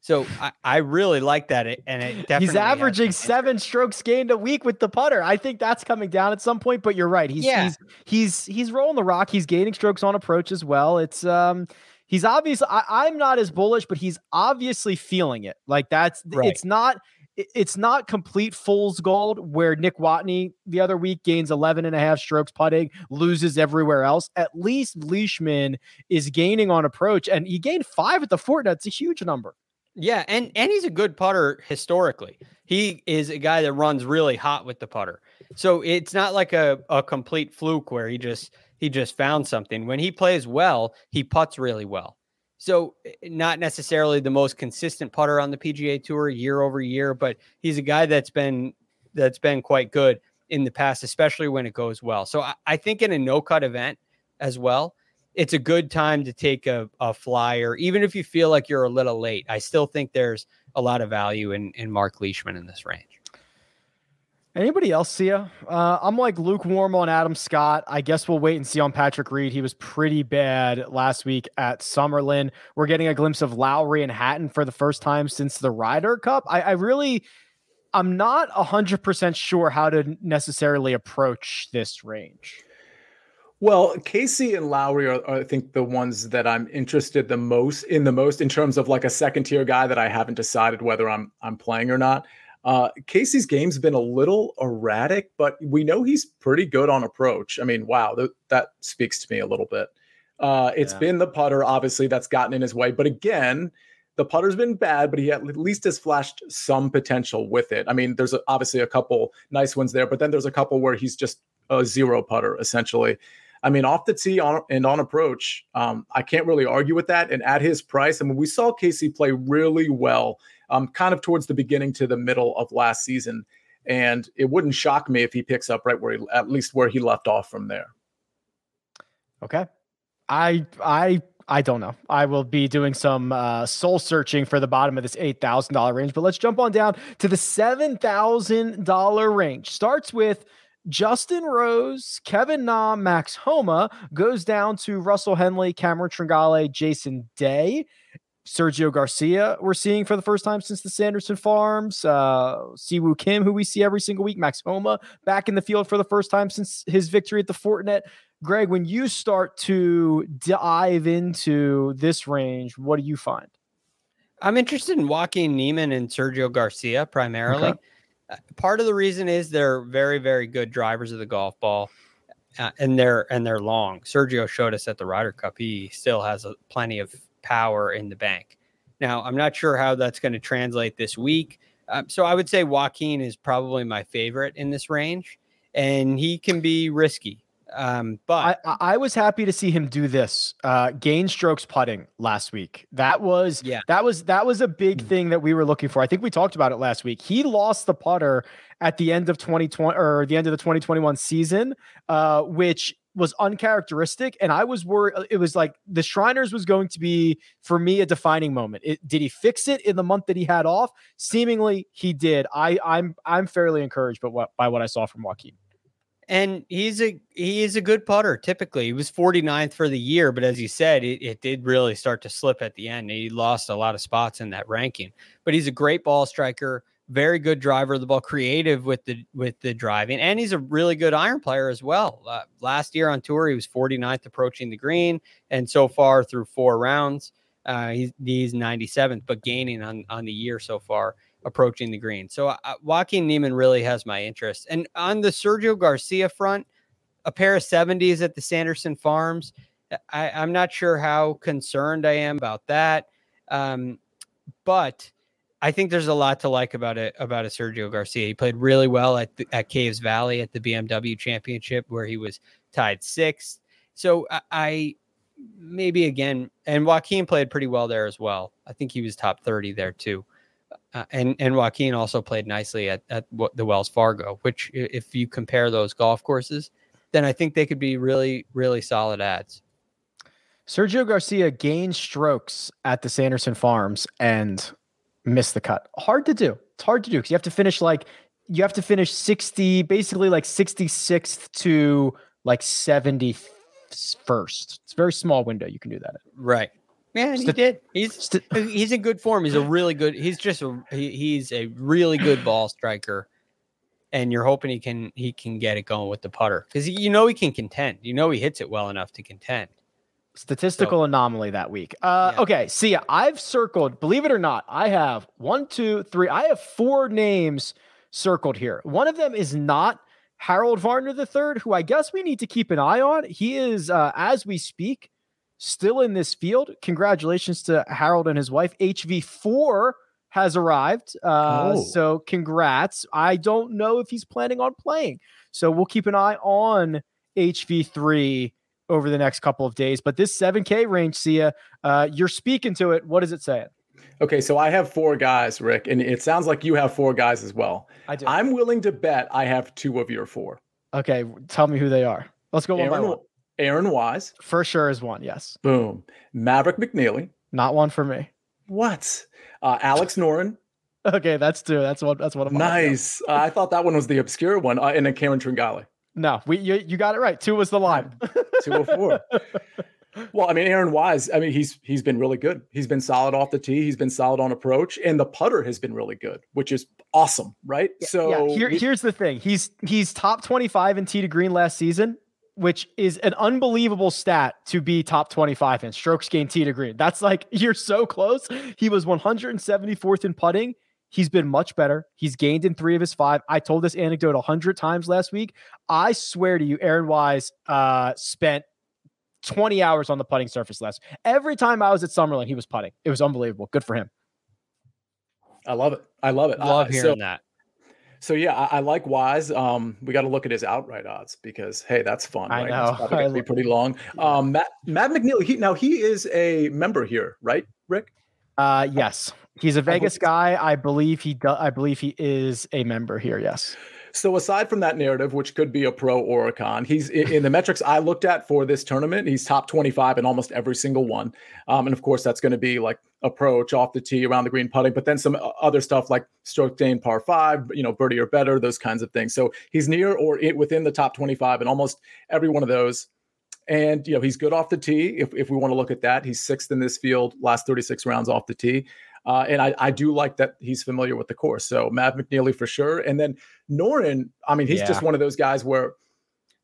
So I, I really like that. And it definitely he's averaging seven strokes gained a week with the putter. I think that's coming down at some point, but you're right. He's yeah. he's he's he's rolling the rock. He's gaining strokes on approach as well. It's um he's obviously I, am not as bullish, but he's obviously feeling it. Like that's right. it's not it's not complete fool's gold where Nick Watney the other week gains 11 and a half strokes putting, loses everywhere else. At least Leishman is gaining on approach, and he gained five at the Fortinet. It's a huge number. Yeah, and and he's a good putter historically. He is a guy that runs really hot with the putter. So it's not like a, a complete fluke where he just he just found something. When he plays well, he puts really well. So eh, not necessarily the most consistent putter on the PGA Tour year over year, but he's a guy that's been that's been quite good in the past, especially when it goes well. So I, I think in a no cut event as well, it's a good time to take a, a flyer, even if you feel like you're a little late. I still think there's a lot of value in in Mark Leishman in this range. Anybody else see you? Uh, I'm like lukewarm on Adam Scott. I guess we'll wait and see on Patrick Reed. He was pretty bad last week at Summerlin. We're getting a glimpse of Lowry and Hatton for the first time since the Ryder Cup. I, I really, I'm not 100% sure how to necessarily approach this range. Well, Casey and Lowry are, are, I think, the ones that I'm interested the most in the most in terms of like a second tier guy that I haven't decided whether I'm I'm playing or not. Uh, Casey's game's been a little erratic, but we know he's pretty good on approach. I mean, wow, th- that speaks to me a little bit. Uh, it's yeah. been the putter, obviously, that's gotten in his way. But again, the putter's been bad, but he at least has flashed some potential with it. I mean, there's a, obviously a couple nice ones there, but then there's a couple where he's just a zero putter, essentially. I mean, off the tee on, and on approach, um, I can't really argue with that. And at his price, I mean, we saw Casey play really well um, kind of towards the beginning to the middle of last season. And it wouldn't shock me if he picks up right where he, at least where he left off from there. Okay. I, I, I don't know. I will be doing some uh, soul searching for the bottom of this $8,000 range, but let's jump on down to the $7,000 range. Starts with Justin Rose, Kevin Na, Max Homa goes down to Russell Henley, Cameron Tringale, Jason Day. Sergio Garcia, we're seeing for the first time since the Sanderson Farms. Uh, Siwoo Kim, who we see every single week. Max Homa back in the field for the first time since his victory at the Fortinet. Greg, when you start to dive into this range, what do you find? I'm interested in Joaquin Niemann and Sergio Garcia primarily. Okay. Part of the reason is they're very, very good drivers of the golf ball. Uh, and they're and they're long. Sergio showed us at the Ryder Cup. He still has a, plenty of power in the bank. Now, I'm not sure how that's going to translate this week. Um, so I would say Joaquin is probably my favorite in this range, and he can be risky. Um, but I, I, was happy to see him do this. Uh, gain strokes putting last week. That was yeah. That was that was a big mm. thing that we were looking for. I think we talked about it last week. He lost the putter at the end of 2020 or the end of the 2021 season, uh, which was uncharacteristic and i was worried uh, it was like the shriners was going to be for me a defining moment it, did he fix it in the month that he had off seemingly he did i i'm i'm fairly encouraged but what by what i saw from joaquin and he's a he is a good putter typically. He was 49th for the year but as you said it, it did really start to slip at the end he lost a lot of spots in that ranking. But he's a great ball striker very good driver of the ball, creative with the with the driving, and he's a really good iron player as well. Uh, last year on tour, he was 49th approaching the green, and so far through four rounds, uh, he's, he's 97th, but gaining on on the year so far approaching the green. So uh, Joaquin Niemann really has my interest, and on the Sergio Garcia front, a pair of 70s at the Sanderson Farms. I, I'm not sure how concerned I am about that, um, but I think there's a lot to like about it about a Sergio Garcia. He played really well at the, at Caves Valley at the BMW Championship where he was tied sixth. So I, I maybe again, and Joaquin played pretty well there as well. I think he was top thirty there too. Uh, and and Joaquin also played nicely at at the Wells Fargo, which if you compare those golf courses, then I think they could be really really solid ads. Sergio Garcia gained strokes at the Sanderson Farms and miss the cut. Hard to do. It's hard to do because you have to finish like you have to finish 60, basically like 66th to like 71st. It's a very small window you can do that in. Right. Man, he did. He's he's in good form. He's a really good. He's just a he, he's a really good ball striker, and you're hoping he can he can get it going with the putter because you know he can contend. You know he hits it well enough to contend. Statistical anomaly that week. Uh, Yeah. Okay, see, I've circled. Believe it or not, I have one, two, three. I have four names circled here. One of them is not Harold Varner III, who I guess we need to keep an eye on. He is, uh, as we speak, still in this field. Congratulations to Harold and his wife. HV4 has arrived. Uh, Oh. So congrats. I don't know if he's planning on playing. So we'll keep an eye on HV3 over the next couple of days. But this 7K range, Sia, uh, you're speaking to it. What is it saying? Okay, so I have four guys, Rick, and it sounds like you have four guys as well. I do. I'm willing to bet I have two of your four. okay, tell me who they are. Let's go one by one. Aaron Wise, For sure is one. Yes. boom. Maverick McNealy, Not one for me. what? Uh, Alex Noren, Okay, that's two. That's one. That's one of mine. nice. Uh, I thought that one was the obscure one, uh, and then Cameron Tringale, No, we you, you got it right. Two was the line. two of four. well, I mean, Aaron Wise, I mean, he's he's been really good. He's been solid off the tee. He's been solid on approach, and the putter has been really good, which is awesome, right? so yeah, here, here's the thing. He's he's top 25 in tee to green last season, which is an unbelievable stat to be top 25 in strokes gained tee to green. That's like you're so close. He was 174th in putting. He's been much better. He's gained in three of his five. I told this anecdote a hundred times last week. I swear to you, Aaron Wise uh, spent 20 hours on the putting surface last. Every time I was at Summerlin, he was putting. It was unbelievable. Good for him. I love it. I love it. Love Uh, hearing so, that. So yeah, I, I like Wise. Um, we got to look at his outright odds because hey, that's fun. I right? know. It's probably gonna be pretty long. Um, Matt Matt McNealy. He now he is a member here, right, Rick? Uh, yes, he's a Vegas believe- guy. I believe he does. I believe he is a member here. Yes. So aside from that narrative, which could be a pro or a con, he's in the metrics I looked at for this tournament. He's top twenty-five in almost every single one, um, and of course that's going to be like approach off the tee, around the green putting, but then some other stuff like stroke gain, par five, you know, birdie or better, those kinds of things. So he's near or it within the top twenty-five in almost every one of those. And you know he's good off the tee. If, if we want to look at that, he's sixth in this field, last 36 rounds off the tee. Uh, and I, I do like that he's familiar with the course. So Matt McNealy for sure. And then Noren, I mean, he's just one of those guys where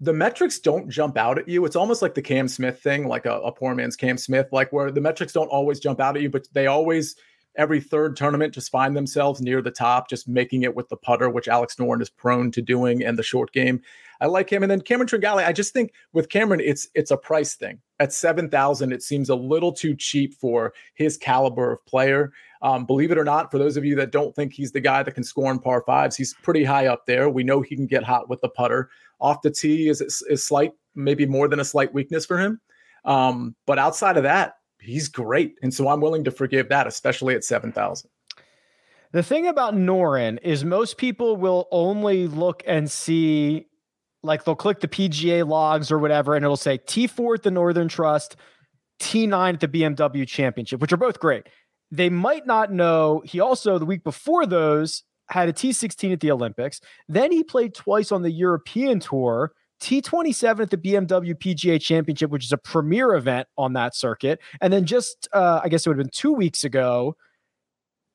the metrics don't jump out at you. It's almost like the Cam Smith thing, like a, a poor man's Cam Smith, like where the metrics don't always jump out at you, but they always every third tournament just find themselves near the top, just making it with the putter, which Alex Noren is prone to doing, and the short game. I like him. And then Cameron Tringale, I just think with Cameron, it's it's a price thing. At seven thousand, it seems a little too cheap for his caliber of player. Um, believe it or not, for those of you that don't think he's the guy that can score in par fives, he's pretty high up there. We know he can get hot with the putter. Off the tee is is slight, maybe more than a slight weakness for him. Um, but outside of that, he's great, and so I'm willing to forgive that, especially at seven thousand. The thing about Noren is most people will only look and see, like they'll click the PGA logs or whatever, and it'll say T4 at the Northern Trust, T9 at the BMW Championship, which are both great. They might not know he also, the week before those, had a T16 at the Olympics. Then he played twice on the European Tour. T27 at the BMW PGA Championship, which is a premier event on that circuit. And then just, uh, I guess it would have been two weeks ago,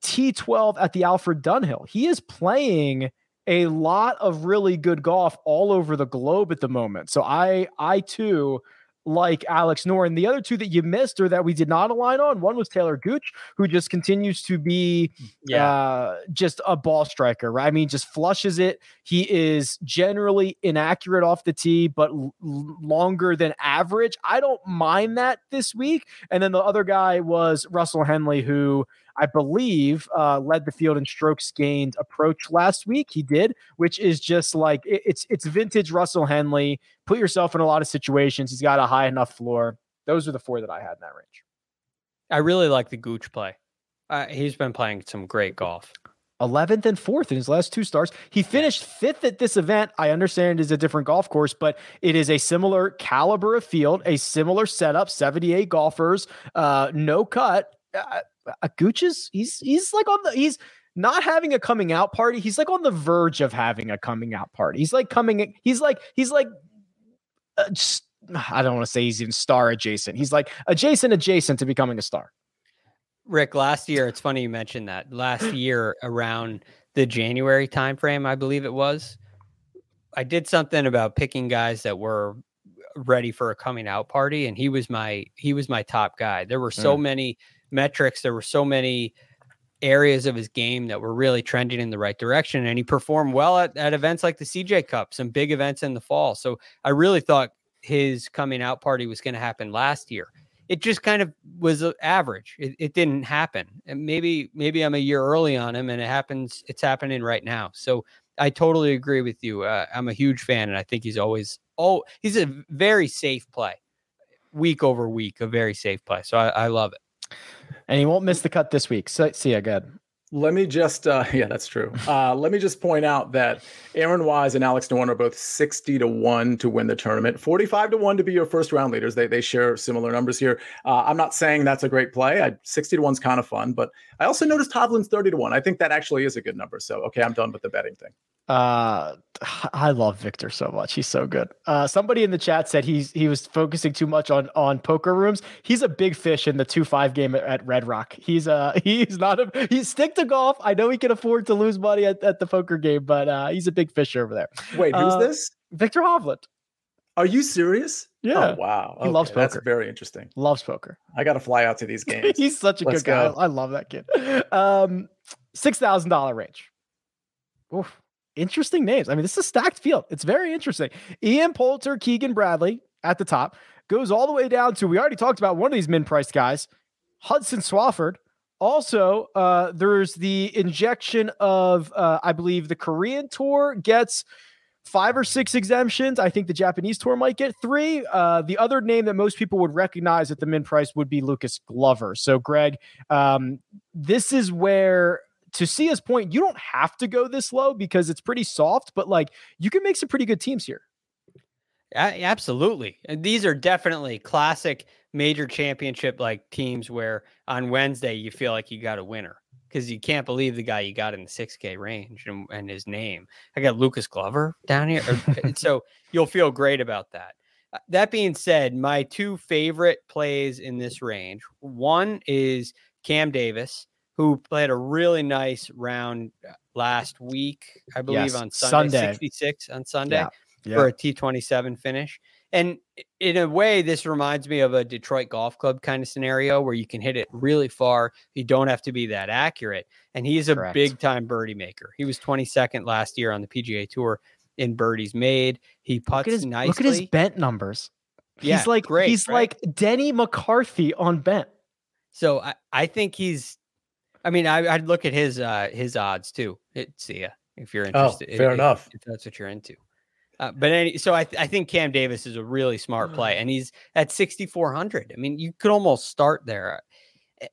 T12 at the Alfred Dunhill. He is playing a lot of really good golf all over the globe at the moment. So I I too like Alex Noren. The other two that you missed or that we did not align on, one was Talor Gooch, who just continues to be Yeah. uh, just a ball striker, right? I mean, just flushes it. He is generally inaccurate off the tee, but l- longer than average. I don't mind that this week. And then the other guy was Russell Henley, who I believe uh, led the field in strokes gained approach last week. He did, which is just like it- it's it's vintage Russell Henley. Put yourself in a lot of situations. He's got a high enough floor. Those are the four that I had in that range. I really like the Gooch play. Uh, he's been playing some great golf. 11th and 4th in his last two starts. He finished fifth at this event. I understand it is a different golf course, but it is a similar caliber of field, a similar setup, 78 golfers, uh, no cut. Uh, is he's he's like on the he's not having a coming out party. He's like on the verge of having a coming out party. He's like coming. He's like he's like. Uh, just, I don't want to say he's even star adjacent. He's like adjacent, adjacent to becoming a star. Rick, last year, it's funny you mentioned that. Last year, around the January timeframe, I believe it was, I did something about picking guys that were ready for a coming out party, and he was my he was my top guy. There were so mm. many metrics, there were so many areas of his game that were really trending in the right direction, and he performed well at, at events like the CJ Cup, some big events in the fall. So I really thought his coming out party was going to happen last year it just kind of was average. It, it, didn't happen. And maybe maybe I'm a year early on him, and it happens. It's happening right now. So I totally agree with you. Uh, I'm a huge fan, and I think he's always oh he's a very safe play, week over week, a very safe play. So I, I love it. And he won't miss the cut this week. So see ya, good. Let me just, uh, yeah, that's true. Uh, let me just point out that Aaron Wise and Alex Noren are both 60 to 1 to win the tournament, 45 to 1 to be your first round leaders. They, they share similar numbers here. Uh, I'm not saying that's a great play. I, 60 to 1 is kind of fun, but I also noticed Hovland's 30 to 1. I think that actually is a good number. So, okay, I'm done with the betting thing. Uh, I love Viktor so much. He's so good. Uh, somebody in the chat said he's he was focusing too much on on poker rooms. He's a big fish in the two five game at, at Red Rock. He's uh he's not a he's stick to golf. I know he can afford to lose money at, at the poker game, but uh, he's a big fish over there. Wait, who's uh, this? Viktor Hovland. Are you serious? Yeah. Oh, wow. He okay, loves poker. That's very interesting. Loves poker. I got to fly out to these games. he's such a Let's good guy. Go. I love that kid. Um, six thousand dollar range. Oof interesting names. I mean, this is a stacked field. It's very interesting. Ian Poulter, Keegan Bradley at the top goes all the way down to we already talked about one of these min priced guys, Hudson Swafford. Also, uh, there's the injection of, uh, I believe, the Korean tour gets five or six exemptions. I think the Japanese tour might get three. Uh, the other name that most people would recognize at the min price would be Lucas Glover. So, Greg, um, this is where to see his point, you don't have to go this low because it's pretty soft, but like you can make some pretty good teams here. absolutely. And these are definitely classic major championship like teams where on Wednesday you feel like you got a winner because you can't believe the guy you got in the 6K range and, and his name. I got Lucas Glover down here. so you'll feel great about that. Uh, that being said, my two favorite plays in this range one is Cam Davis who played a really nice round uh, last week, I believe yes, on Sunday, Sunday, 66 on Sunday yeah, yeah. for a T27 finish. And in a way, this reminds me of a Detroit Golf Club kind of scenario where you can hit it really far. You don't have to be that accurate. And he's a Correct. big time birdie maker. He was 22nd last year on the PGA Tour in birdies made. He look his, nicely. Look at his bent numbers. Yeah, he's like great, he's right? like Denny McCarthy on bent. So I, I think he's I mean, I, would look at his uh his odds too. It, see ya if you're oh, interested. Oh, fair if, enough. If, that's what you're into. Uh, but any, so I, th- I think Cam Davis is a really smart play, and he's at 6,400. I mean, you could almost start there,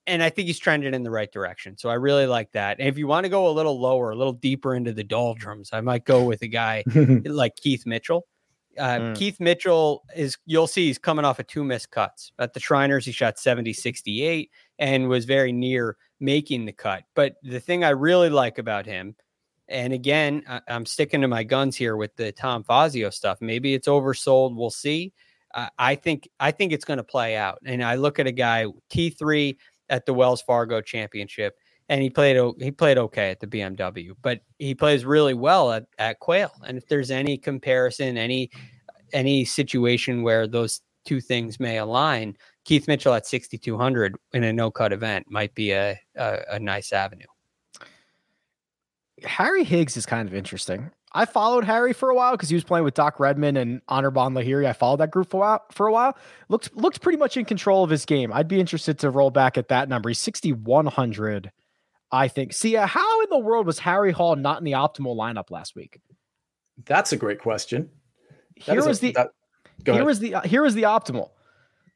and I think he's trending in the right direction. So I really like that. And if you want to go a little lower, a little deeper into the doldrums, I might go with a guy like Keith Mitchell. Uh, mm. Keith Mitchell is, you'll see, he's coming off of two missed cuts. At the Shriners, he shot 70 68 and was very near making the cut. But the thing I really like about him, and again, I, am sticking to my guns here with the Tom Fazio stuff. Maybe it's oversold. We'll see. Uh, I think I think it's going to play out. And I look at a guy T3 at the Wells Fargo Championship, and he played he played okay at the BMW, but he plays really well at, at Quail. And if there's any comparison, any any situation where those two things may align, Keith Mitchell at 6,200 in a no cut event might be a, a, a nice avenue. Harry Higgs is kind of interesting. I followed Harry for a while because he was playing with Doc Redman and Anirban Lahiri. I followed that group for a while. For a while, looked looked pretty much in control of his game. I'd be interested to roll back at that number. He's sixty one hundred, I think. See, uh, how in the world was Harry Hall not in the optimal lineup last week? That's a great question. That here was a, the that, here was the uh, here was the optimal.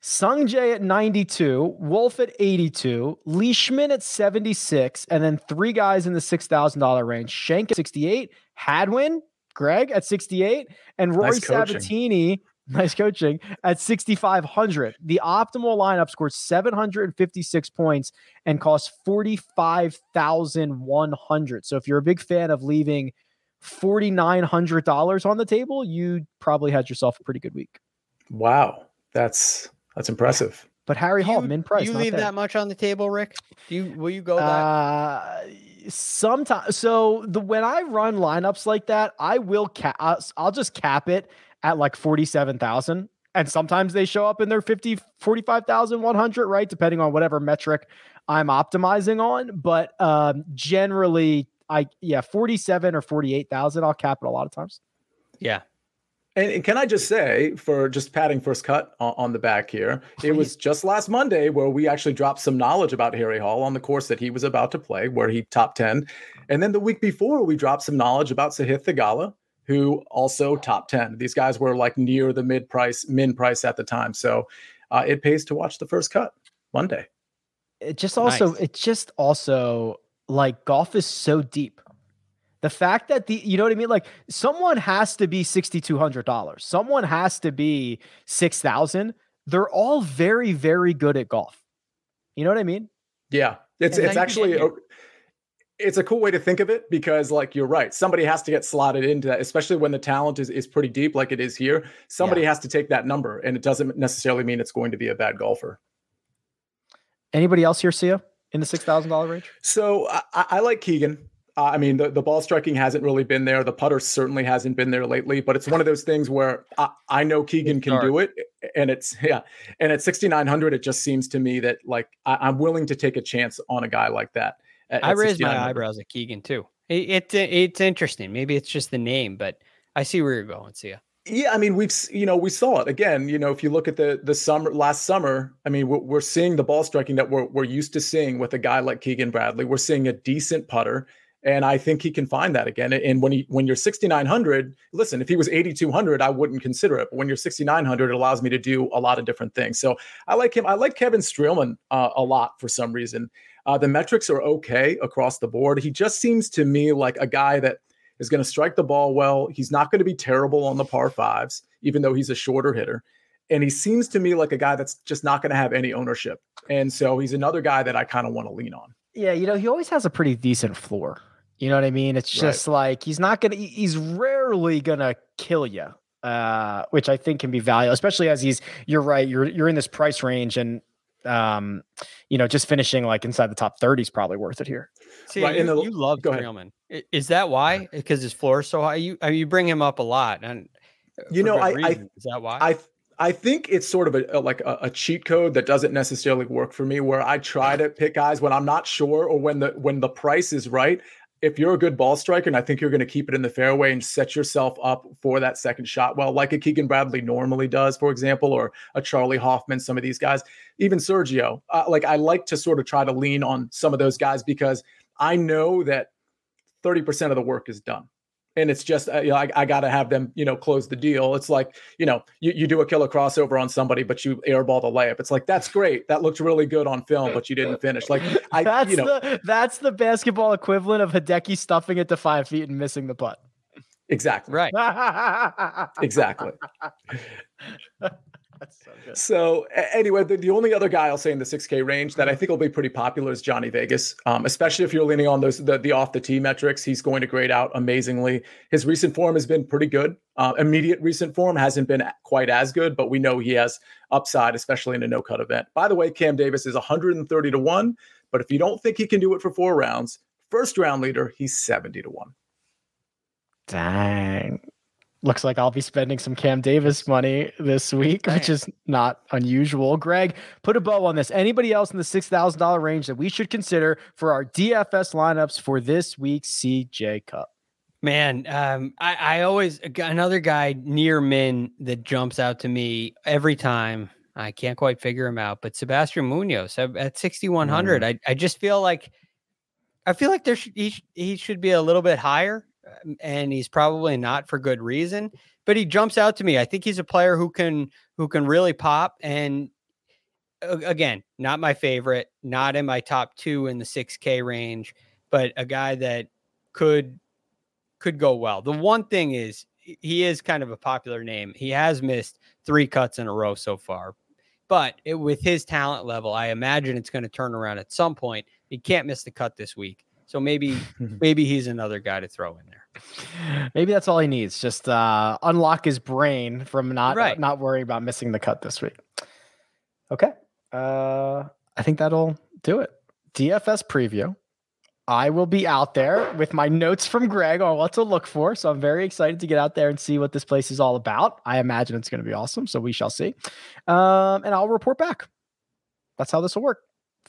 Sung Jae at 92, Wolff at 82, Leishman at 76, and then three guys in the $6,000 range. Schenk at 68, Hadwin, Greg at 68, and Rory nice Sabbatini nice coaching at 6,500. The optimal lineup scores 756 points and costs 45,100. So if you're a big fan of leaving $4,900 on the table, you probably had yourself a pretty good week. Wow. That's that's impressive. But Harry Hall, you, min price. You leave there. that much on the table, Rick? Do you will you go that? Uh, sometimes. So the when I run lineups like that, I will cap. I'll, I'll just cap it at like forty seven thousand, and sometimes they show up in their 50, 45,100, right? Depending on whatever metric I'm optimizing on. But um, generally, I yeah, forty seven or forty eight thousand. I'll cap it a lot of times. Yeah, and, and, can I just say, for just patting first cut on, on the back here, Please. it was just last Monday where we actually dropped some knowledge about Harry Hall on the course that he was about to play, where he top 10. And then the week before, we dropped some knowledge about Sahith Theegala, who also top 10. These guys were like near the mid price, min price at the time. So uh, it pays to watch the first cut Monday. It just also, nice. it just also like golf is so deep the fact that the you know what I mean, like someone has to be sixty two hundred dollars, someone has to be six thousand. They're all very very good at golf. You know what I mean? Yeah, it's and it's actually. A, it's a cool way to think of it because like you're right somebody has to get slotted into that especially when the talent is, is pretty deep like it is here somebody yeah. has to take that number and it doesn't necessarily mean it's going to be a bad golfer anybody else here Sia in the $6000 range so I, I like keegan uh, I mean, the, the ball striking hasn't really been there. The putter certainly hasn't been there lately, but it's one of those things where I, I know Keegan can do it. And it's, yeah. And at 6,900, it just seems to me that like I, am willing to take a chance on a guy like that. At, I raised my eyebrows at Keegan too. It, it, it's interesting. Maybe it's just the name, but I see where you're going. See ya. Yeah, I mean, we've you know we saw it again. You know, if you look at the the summer last summer, I mean, we're, we're seeing the ball striking that we're we're used to seeing with a guy like Keegan Bradley. We're seeing a decent putter and I think he can find that again. And when he when you're 6900, listen, if he was 8200, I wouldn't consider it. But when you're 6900, it allows me to do a lot of different things. So I like him. I like Kevin Streelman uh, a lot for some reason. Uh, the metrics are okay across the board. He just seems to me like a guy that is going to strike the ball well. He's not going to be terrible on the par fives, even though he's a shorter hitter. And he seems to me like a guy that's just not going to have any ownership. And so he's another guy that I kind of want to lean on. Yeah, you know, he always has a pretty decent floor. You know what I mean? It's just right. like he's not gonna. He's rarely gonna kill you, uh, which I think can be valuable, especially as he's. You're right. You're you're in this price range, and um, you know, just finishing like inside the top thirty is probably worth it here. See, right, you, the, you love Streelman. Is that why? Because his floor is so high. You I mean, you bring him up a lot, and you know, I, I is that why? I I think it's sort of a, a like a, a, cheat code that doesn't necessarily work for me. Where I try to pick guys when I'm not sure or when the when the price is right if you're a good ball striker, and I think you're going to keep it in the fairway and set yourself up for that second shot, well, like a Keegan Bradley normally does, for example, or a Charley Hoffman, some of these guys, even Sergio. Uh, like I like to sort of try to lean on some of those guys because I know that 30% of the work is done and it's just uh, you know, I, I got to have them you know close the deal. It's like you know you, you do a killer crossover on somebody but you airball the layup. It's like that's great. That looked really good on film but you didn't finish. Like I that's you know the, that's the basketball equivalent of Hideki stuffing it to five feet and missing the putt. Exactly. Right. Exactly so good. So anyway, the, the only other guy I'll say in the 6K range that I think will be pretty popular is Johnny Vegas, um, especially if you're leaning on those the, the off the tee metrics. He's going to grade out amazingly. His recent form has been pretty good. Uh, immediate recent form hasn't been quite as good, but we know he has upside, especially in a no cut event. By the way, Cam Davis is 130 to one, but if you don't think he can do it for four rounds, first round leader, he's 70 to one. Dang looks like I'll be spending some Cam Davis money this week, Dang. which is not unusual. Greg, put a bow on this. Anybody else in the $6,000 range that we should consider for our DFS lineups for this week's CJ Cup? Man, um, I, I always, another guy near min that jumps out to me every time. I can't quite figure him out, but Sebastian Munoz at 6,100. Mm. I, I just feel like, I feel like there should, he, he should be a little bit higher Um, and he's probably not for good reason. But he jumps out to me. I think he's a player who can who can really pop. And again, not my favorite, not in my top two in the six K range, but a guy that could could go well. The one thing is he is kind of a popular name. He has missed three cuts in a row so far, but it, with his talent level, I imagine it's going to turn around at some point. He can't miss the cut this week, so maybe maybe he's another guy to throw in there. Maybe that's all he needs. Just uh, unlock his brain from not Right. not worrying about missing the cut this week. Okay. Uh, I think that'll do it. DFS preview. I will be out there with my notes from Greg on what to look for. So I'm very excited to get out there and see what this place is all about. I imagine it's going to be awesome. So we shall see. Um, and I'll report back. That's how this will work.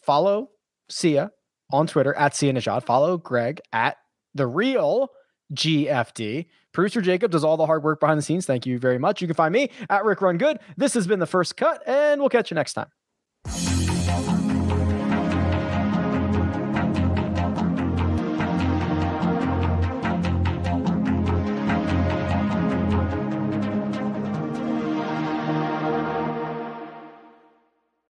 Follow Sia on Twitter at Sia Nejad. Follow Greg at the real GFD. Producer Jacob does all the hard work behind the scenes. Thank you very much. You can find me at Rick Run Good. This has been the first cut, and we'll catch you next time.